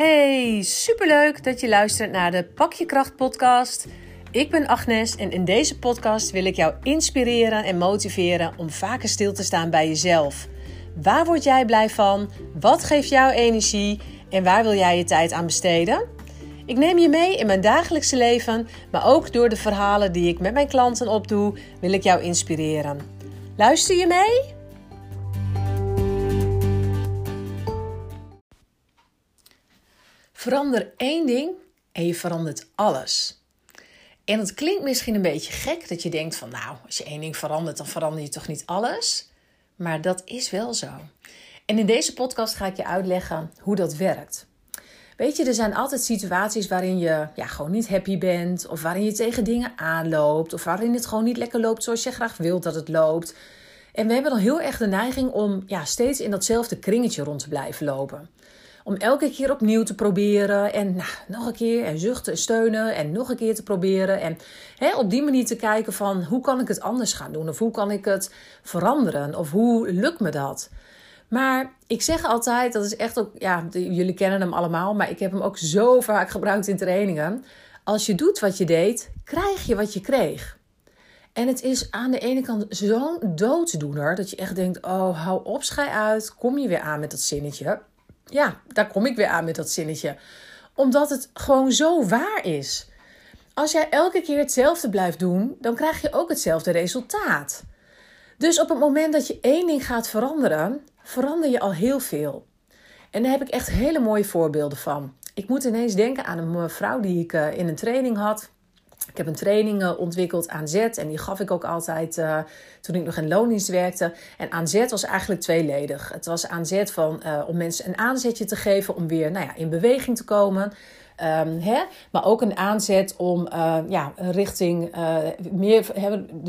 Hey, superleuk dat je luistert naar de Pak je Kracht podcast. Ik ben Agnes en in deze podcast wil ik jou inspireren en motiveren om vaker stil te staan bij jezelf. Waar word jij blij van? Wat geeft jou energie? En waar wil jij je tijd aan besteden? Ik neem je mee in mijn dagelijkse leven, maar ook door de verhalen die ik met mijn klanten opdoe, wil ik jou inspireren. Luister je mee? Verander één ding en je verandert alles. En het klinkt misschien een beetje gek dat je denkt van nou, als je één ding verandert, dan verander je toch niet alles? Maar dat is wel zo. En in deze podcast ga ik je uitleggen hoe dat werkt. Weet je, er zijn altijd situaties waarin je ja, gewoon niet happy bent, of waarin je tegen dingen aanloopt, of waarin het gewoon niet lekker loopt zoals je graag wilt dat het loopt. En we hebben dan heel erg de neiging om ja, steeds in datzelfde kringetje rond te blijven lopen. Om elke keer opnieuw te proberen en nou, nog een keer en zuchten en steunen en nog een keer te proberen. En hè, op die manier te kijken van hoe kan ik het anders gaan doen of hoe kan ik het veranderen of hoe lukt me dat. Maar ik zeg altijd, dat is echt ook, ja, jullie kennen hem allemaal, maar ik heb hem ook zo vaak gebruikt in trainingen. Als je doet wat je deed, krijg je wat je kreeg. En het is aan de ene kant zo'n dooddoener dat je echt denkt: oh, hou op, schij uit, kom je weer aan met dat zinnetje ja, daar kom ik weer aan met dat zinnetje. Omdat het gewoon zo waar is. Als jij elke keer hetzelfde blijft doen, dan krijg je ook hetzelfde resultaat. Dus op het moment dat je één ding gaat veranderen, verander je al heel veel. En daar heb ik echt hele mooie voorbeelden van. Ik moet ineens denken aan een mevrouw die ik eh, in een training had. Ik heb een training uh, ontwikkeld aan Z en die gaf ik ook altijd uh, toen ik nog in loondienst werkte. En aan Z was eigenlijk tweeledig. Het was aan Z van, uh, om mensen een aanzetje te geven om weer nou ja, in beweging te komen. Um, hè? Maar ook een aanzet om ja, richting meer,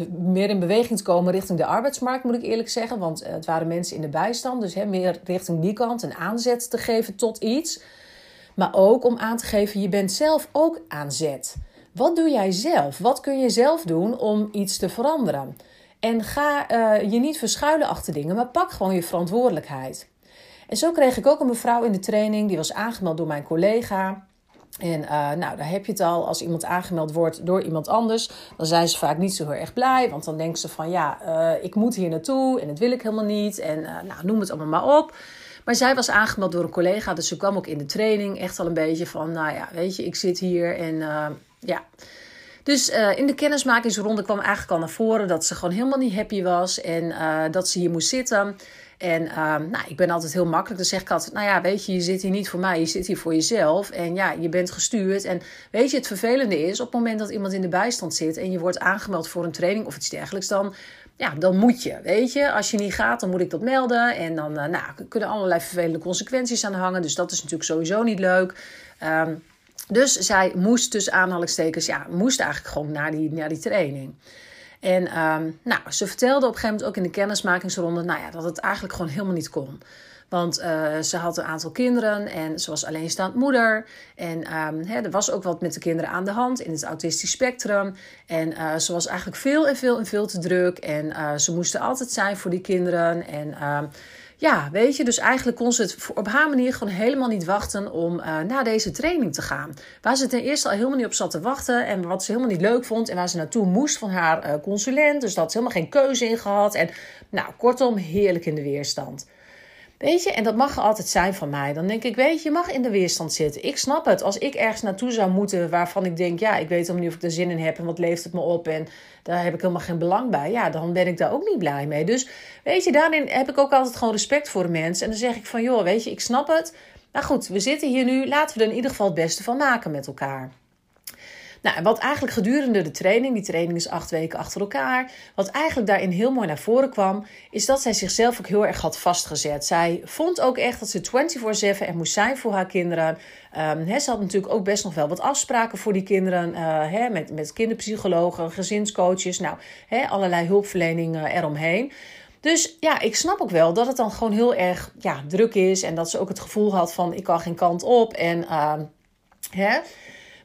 meer in beweging te komen richting de arbeidsmarkt, moet ik eerlijk zeggen. Want het waren mensen in de bijstand. Dus hè, meer richting die kant een aanzet te geven tot iets. Maar ook om aan te geven, je bent zelf ook aan zet. Wat doe jij zelf? Wat kun je zelf doen om iets te veranderen? En ga uh, je niet verschuilen achter dingen, maar pak gewoon je verantwoordelijkheid. En zo kreeg ik ook een mevrouw in de training, die was aangemeld door mijn collega. En uh, nou, daar heb je het al. Als iemand aangemeld wordt door iemand anders, dan zijn ze vaak niet zo heel erg blij. Want dan denken ze van ja, uh, ik moet hier naartoe en dat wil ik helemaal niet. En nou, noem het allemaal maar op. Maar zij was aangemeld door een collega, dus ze kwam ook in de training echt al een beetje van, nou ja, weet je, ik zit hier en ja. Dus uh, in de kennismakingsronde kwam eigenlijk al naar voren dat ze gewoon helemaal niet happy was en uh, dat ze hier moest zitten. En uh, nou, ik ben altijd heel makkelijk. Dan zeg ik altijd, nou ja, weet je, je zit hier niet voor mij, je zit hier voor jezelf. En ja, je bent gestuurd. En weet je, het vervelende is, op het moment dat iemand in de bijstand zit en je wordt aangemeld voor een training of iets dergelijks, dan, ja, dan moet je, weet je. Als je niet gaat, dan moet ik dat melden. En dan nou, kunnen allerlei vervelende consequenties aan hangen. Dus dat is natuurlijk sowieso niet leuk. Um, dus zij moest dus aanhalingstekens, ja, moest eigenlijk gewoon naar die, naar die training. En um, nou, ze vertelde op een gegeven moment ook in de kennismakingsronde, nou ja, dat het eigenlijk gewoon helemaal niet kon. Want uh, ze had een aantal kinderen en ze was alleenstaand moeder. En um, hè, er was ook wat met de kinderen aan de hand in het autistisch spectrum. En uh, ze was eigenlijk veel en veel en veel te druk. En uh, ze moesten altijd zijn voor die kinderen. En ja, weet je, dus eigenlijk kon ze het op haar manier gewoon helemaal niet wachten om uh, naar deze training te gaan. Waar ze ten eerste al helemaal niet op zat te wachten en wat ze helemaal niet leuk vond en waar ze naartoe moest van haar uh, consulent. Dus daar had ze helemaal geen keuze in gehad. En nou, kortom, heerlijk in de weerstand. Weet je, en dat mag altijd zijn van mij. Dan denk ik, weet je, je mag in de weerstand zitten. Ik snap het. Als ik ergens naartoe zou moeten waarvan ik denk, ja, ik weet helemaal niet of ik er zin in heb en wat leeft het me op en daar heb ik helemaal geen belang bij. Ja, dan ben ik daar ook niet blij mee. Dus weet je, daarin heb ik ook altijd gewoon respect voor de mensen. En dan zeg ik van, joh, weet je, ik snap het. Maar goed, we zitten hier nu. Laten we er in ieder geval het beste van maken met elkaar. Nou, wat eigenlijk gedurende de training, die training is acht weken achter elkaar, wat eigenlijk daarin heel mooi naar voren kwam, is dat zij zichzelf ook heel erg had vastgezet. Zij vond ook echt dat ze 24-7 er moest zijn voor haar kinderen. Um, ze had natuurlijk ook best nog wel wat afspraken voor die kinderen, uh, met, met kinderpsychologen, gezinscoaches, nou, allerlei hulpverlening eromheen. Dus ja, ik snap ook wel dat het dan gewoon heel erg ja, druk is. En dat ze ook het gevoel had van ik kan geen kant op. En uh, hè.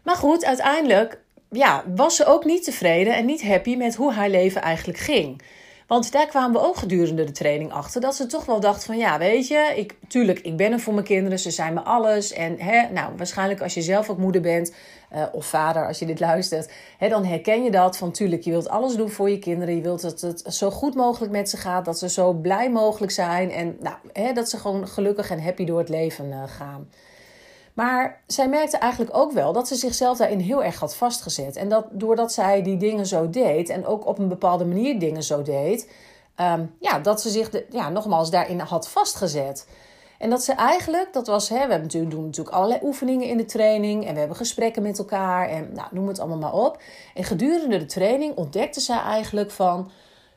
Maar goed, uiteindelijk ja, was ze ook niet tevreden en niet happy met hoe haar leven eigenlijk ging. Want daar kwamen we ook gedurende de training achter. Dat ze toch wel dacht van ja, weet je, ik, tuurlijk, ik ben er voor mijn kinderen. Ze zijn me alles. En hè, nou, waarschijnlijk als je zelf ook moeder bent. Uh, of vader, als je dit luistert. Hè, dan herken je dat van tuurlijk, je wilt alles doen voor je kinderen. Je wilt dat het zo goed mogelijk met ze gaat. Dat ze zo blij mogelijk zijn. En nou, hè, dat ze gewoon gelukkig en happy door het leven uh, gaan. Maar zij merkte eigenlijk ook wel dat ze zichzelf daarin heel erg had vastgezet. En dat doordat zij die dingen zo deed en ook op een bepaalde manier dingen zo deed, um, ja, dat ze zich de, ja, nogmaals daarin had vastgezet. En dat ze eigenlijk, dat was, hè, we hebben natuurlijk, doen natuurlijk allerlei oefeningen in de training en we hebben gesprekken met elkaar en nou, noem het allemaal maar op. En gedurende de training ontdekte zij eigenlijk van,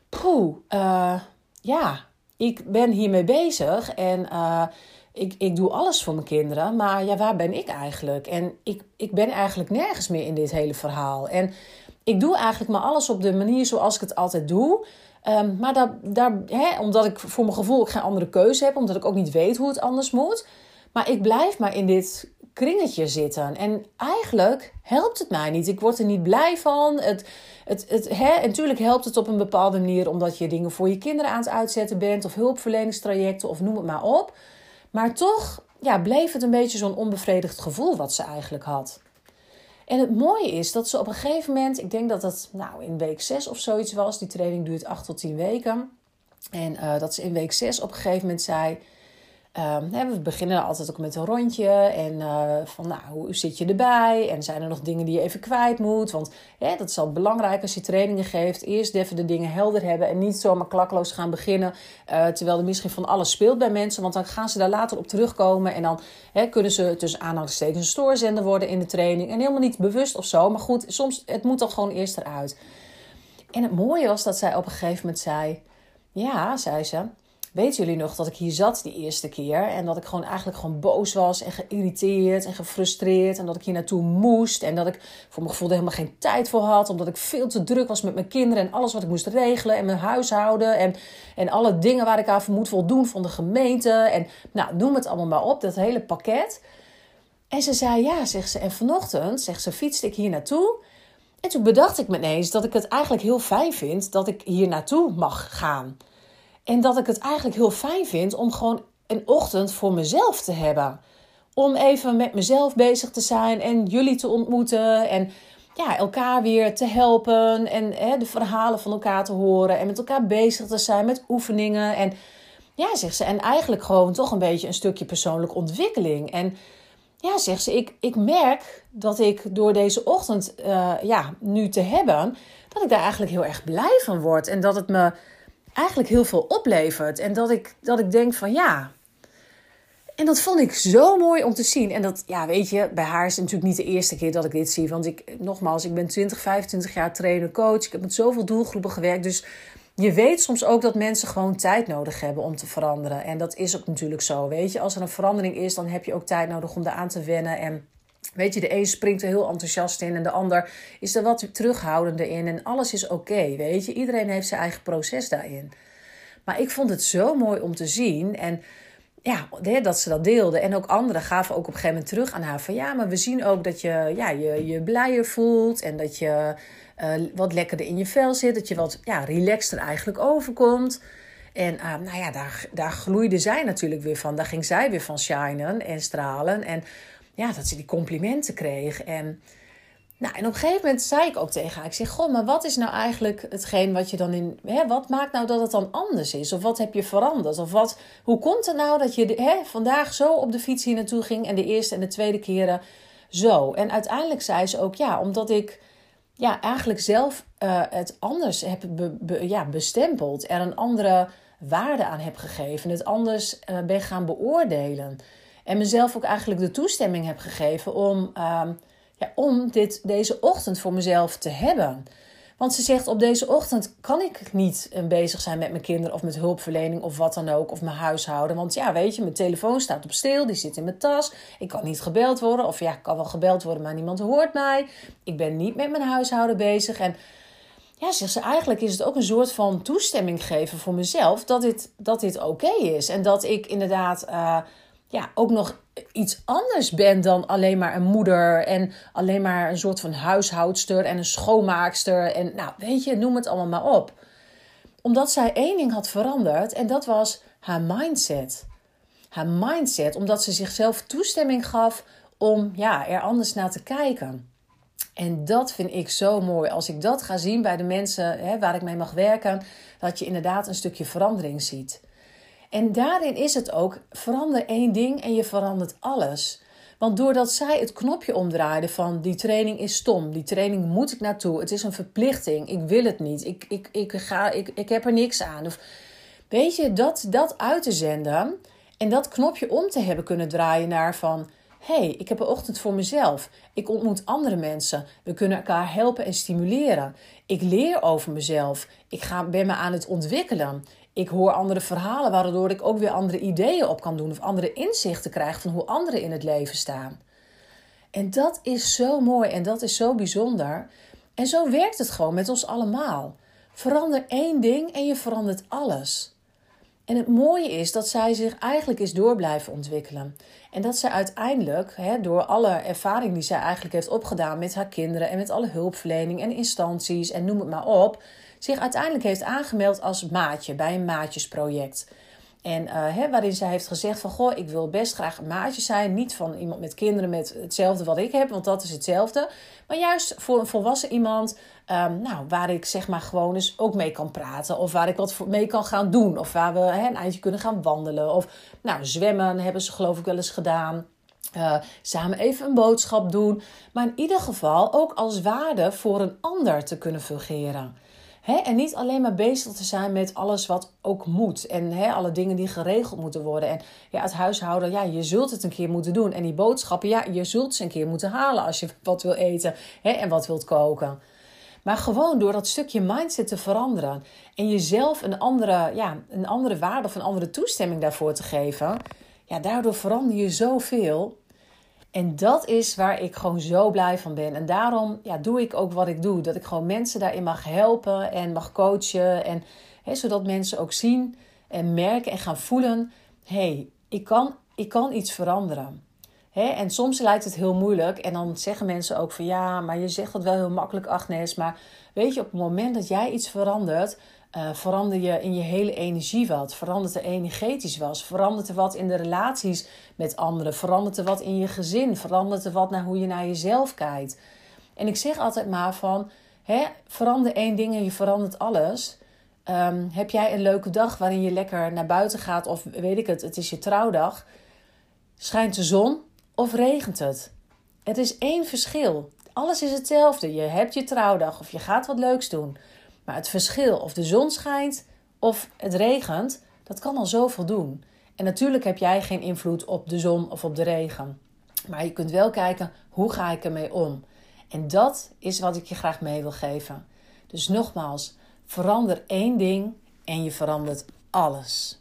poeh, uh, ja, ik ben hiermee bezig en uh, ik, ik doe alles voor mijn kinderen, maar ja, waar ben ik eigenlijk? En ik, ik ben eigenlijk nergens meer in dit hele verhaal. En ik doe eigenlijk maar alles op de manier zoals ik het altijd doe. Um, maar daar, daar, hè, omdat ik voor mijn gevoel geen andere keuze heb, omdat ik ook niet weet hoe het anders moet. Maar ik blijf maar in dit kringetje zitten. En eigenlijk helpt het mij niet. Ik word er niet blij van. Het, het, het, hè, en natuurlijk helpt het op een bepaalde manier omdat je dingen voor je kinderen aan het uitzetten bent, of hulpverleningstrajecten, of noem het maar op. Maar toch ja, bleef het een beetje zo'n onbevredigd gevoel wat ze eigenlijk had. En het mooie is dat ze op een gegeven moment, ik denk dat dat nou, in week 6 of zoiets was, die training duurt 8 tot 10 weken. En uh, dat ze in week 6 op een gegeven moment zei: Um, we beginnen altijd ook met een rondje. En uh, van, nou, hoe zit je erbij? En zijn er nog dingen die je even kwijt moet? Want dat is al belangrijk als je trainingen geeft. Eerst even de dingen helder hebben. En niet zomaar klakloos gaan beginnen. Uh, terwijl er misschien van alles speelt bij mensen. Want dan gaan ze daar later op terugkomen. En dan kunnen ze tussen aanhalingstekens een stoorzender worden in de training. En helemaal niet bewust of zo. Maar goed, soms, het moet dan gewoon eerst eruit. En het mooie was dat zij op een gegeven moment zei... Ja, zei ze Weten jullie nog dat ik hier zat die eerste keer? En dat ik gewoon eigenlijk gewoon boos was en geïrriteerd en gefrustreerd. En dat ik hier naartoe moest. En dat ik voor mijn gevoel er helemaal geen tijd voor had. Omdat ik veel te druk was met mijn kinderen en alles wat ik moest regelen. En mijn huishouden en, en alle dingen waar ik aan moet voldoen van de gemeente. En nou noem het allemaal maar op, dat hele pakket. En ze zei ja, zegt ze, en vanochtend, zegt ze, fietste ik hier naartoe. En toen bedacht ik me ineens dat ik het eigenlijk heel fijn vind dat ik hier naartoe mag gaan. En dat ik het eigenlijk heel fijn vind om gewoon een ochtend voor mezelf te hebben. Om even met mezelf bezig te zijn en jullie te ontmoeten. En ja, elkaar weer te helpen. En hè, de verhalen van elkaar te horen. En met elkaar bezig te zijn met oefeningen. En ja, zegt ze. En eigenlijk gewoon toch een beetje een stukje persoonlijke ontwikkeling. En ja, zegt ze. Ik, ik merk dat ik door deze ochtend uh, ja, nu te hebben. Dat ik daar eigenlijk heel erg blij van word. En dat het me eigenlijk heel veel oplevert. En dat ik, dat ik denk van ja. En dat vond ik zo mooi om te zien. En dat, ja, weet je, bij haar is het natuurlijk niet de eerste keer dat ik dit zie. Want ik, nogmaals, ik ben 20, 25 jaar trainer, coach. Ik heb met zoveel doelgroepen gewerkt. Dus je weet soms ook dat mensen gewoon tijd nodig hebben om te veranderen. En dat is ook natuurlijk zo. Weet je, als er een verandering is, dan heb je ook tijd nodig om eraan te wennen. En Weet je, de een springt er heel enthousiast in en de ander is er wat terughoudender in. En alles is oké, weet je. Iedereen heeft zijn eigen proces daarin. Maar ik vond het zo mooi om te zien. En ja, dat ze dat deelde. En ook anderen gaven ook op een gegeven moment terug aan haar. Van ja, maar we zien ook dat je ja, je, je blijer voelt. En dat je uh, wat lekkerder in je vel zit. Dat je wat ja, relaxter eigenlijk overkomt. En uh, nou ja, daar, daar gloeide zij natuurlijk weer van. Daar ging zij weer van shinen en stralen. En ja, dat ze die complimenten kreeg. En, nou, en op een gegeven moment zei ik ook tegen haar: Ik zeg, Goh, maar wat is nou eigenlijk hetgeen wat je dan in. Hè, wat maakt nou dat het dan anders is? Of wat heb je veranderd? Of wat, hoe komt het nou dat je hè, vandaag zo op de fiets hier naartoe ging en de eerste en de tweede keren zo? En uiteindelijk zei ze ook: Ja, omdat ik ja, eigenlijk zelf uh, het anders heb ja, bestempeld. Er een andere waarde aan heb gegeven. Het anders uh, ben gaan beoordelen. En mezelf ook eigenlijk de toestemming heb gegeven om, uh, ja, om dit, deze ochtend voor mezelf te hebben. Want ze zegt: op deze ochtend kan ik niet eh, bezig zijn met mijn kinderen of met hulpverlening of wat dan ook, of mijn huishouden. Want ja, weet je, mijn telefoon staat op stil, die zit in mijn tas. Ik kan niet gebeld worden, of ja, ik kan wel gebeld worden, maar niemand hoort mij. Ik ben niet met mijn huishouden bezig. En ja, zegt ze, eigenlijk is het ook een soort van toestemming geven voor mezelf dat dit, dat dit oké is. En dat ik inderdaad. Uh, ja, ook nog iets anders ben dan alleen maar een moeder en alleen maar een soort van huishoudster en een schoonmaakster. En nou, weet je, noem het allemaal maar op. Omdat zij één ding had veranderd en dat was haar mindset. Haar mindset, omdat ze zichzelf toestemming gaf om ja, er anders naar te kijken. En dat vind ik zo mooi. Als ik dat ga zien bij de mensen hè, waar ik mee mag werken, dat je inderdaad een stukje verandering ziet. En daarin is het ook: verander één ding en je verandert alles. Want doordat zij het knopje omdraaide van die training is stom, die training moet ik naartoe, het is een verplichting, ik wil het niet, ik, ik, ik, ga, ik, ik heb er niks aan. Of, weet je, dat, dat uit te zenden en dat knopje om te hebben kunnen draaien naar van hey, ik heb een ochtend voor mezelf. Ik ontmoet andere mensen. We kunnen elkaar helpen en stimuleren. Ik leer over mezelf. Ik ga, ben me aan het ontwikkelen. Ik hoor andere verhalen, waardoor ik ook weer andere ideeën op kan doen of andere inzichten krijg van hoe anderen in het leven staan. En dat is zo mooi en dat is zo bijzonder. En zo werkt het gewoon met ons allemaal. Verander één ding en je verandert alles. En het mooie is dat zij zich eigenlijk is door blijven ontwikkelen. En dat zij uiteindelijk, hè, door alle ervaring die zij eigenlijk heeft opgedaan met haar kinderen en met alle hulpverlening en instanties en noem het maar op, zich uiteindelijk heeft aangemeld als maatje bij een maatjesproject. En hè, waarin zij heeft gezegd van, goh, ik wil best graag een maatje zijn. Niet van iemand met kinderen met hetzelfde wat ik heb, want dat is hetzelfde. Maar juist voor een volwassen iemand, um, nou, waar ik zeg maar gewoon eens ook mee kan praten. Of waar ik wat mee kan gaan doen. Of waar we hè, een eindje kunnen gaan wandelen. Of nou, zwemmen hebben ze geloof ik wel eens gedaan. Uh, samen even een boodschap doen. Maar in ieder geval ook als waarde voor een ander te kunnen fungeren en niet alleen maar bezig te zijn met alles wat ook moet. En alle dingen die geregeld moeten worden. En ja, het huishouden, ja, je zult het een keer moeten doen. En die boodschappen, ja, je zult ze een keer moeten halen als je wat wil eten en wat wilt koken. Maar gewoon door dat stukje mindset te veranderen. En jezelf een andere, ja, een andere waarde of een andere toestemming daarvoor te geven. Ja, daardoor verander je zoveel. En dat is waar ik gewoon zo blij van ben. En daarom ja, doe ik ook wat ik doe. Dat ik gewoon mensen daarin mag helpen en mag coachen. En, hè, zodat mensen ook zien en merken en gaan voelen: hé, hey, ik, kan, ik kan iets veranderen. Hè? En soms lijkt het heel moeilijk. En dan zeggen mensen ook van ja, maar je zegt dat wel heel makkelijk, Agnes. Maar weet je, op het moment dat jij iets verandert, uh, verander je in je hele energie wat? Verandert er energetisch wat? Verandert er wat in de relaties met anderen? Verandert er wat in je gezin? Verandert er wat naar hoe je naar jezelf kijkt? En ik zeg altijd maar van, hè, verander één ding en je verandert alles. Um, heb jij een leuke dag waarin je lekker naar buiten gaat of weet ik het, het is je trouwdag. Schijnt de zon of regent het? Het is één verschil. Alles is hetzelfde. Je hebt je trouwdag of je gaat wat leuks doen. Maar het verschil of de zon schijnt of het regent, dat kan al zoveel doen. En natuurlijk heb jij geen invloed op de zon of op de regen. Maar je kunt wel kijken, hoe ga ik ermee om? En dat is wat ik je graag mee wil geven. Dus nogmaals, verander één ding en je verandert alles.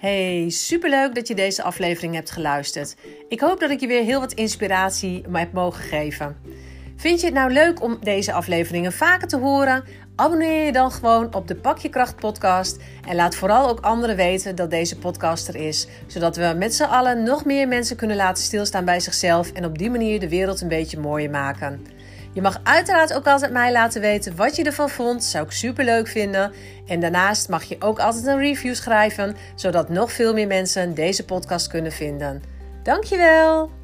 Hey, superleuk dat je deze aflevering hebt geluisterd. Ik hoop dat ik je weer heel wat inspiratie heb mogen geven. Vind je het nou leuk om deze afleveringen vaker te horen? Abonneer je dan gewoon op de Pak je Kracht podcast en laat vooral ook anderen weten dat deze podcast er is, zodat we met z'n allen nog meer mensen kunnen laten stilstaan bij zichzelf en op die manier de wereld een beetje mooier maken. Je mag uiteraard ook altijd mij laten weten wat je ervan vond. Zou ik super leuk vinden. En daarnaast mag je ook altijd een review schrijven, zodat nog veel meer mensen deze podcast kunnen vinden. Dankjewel!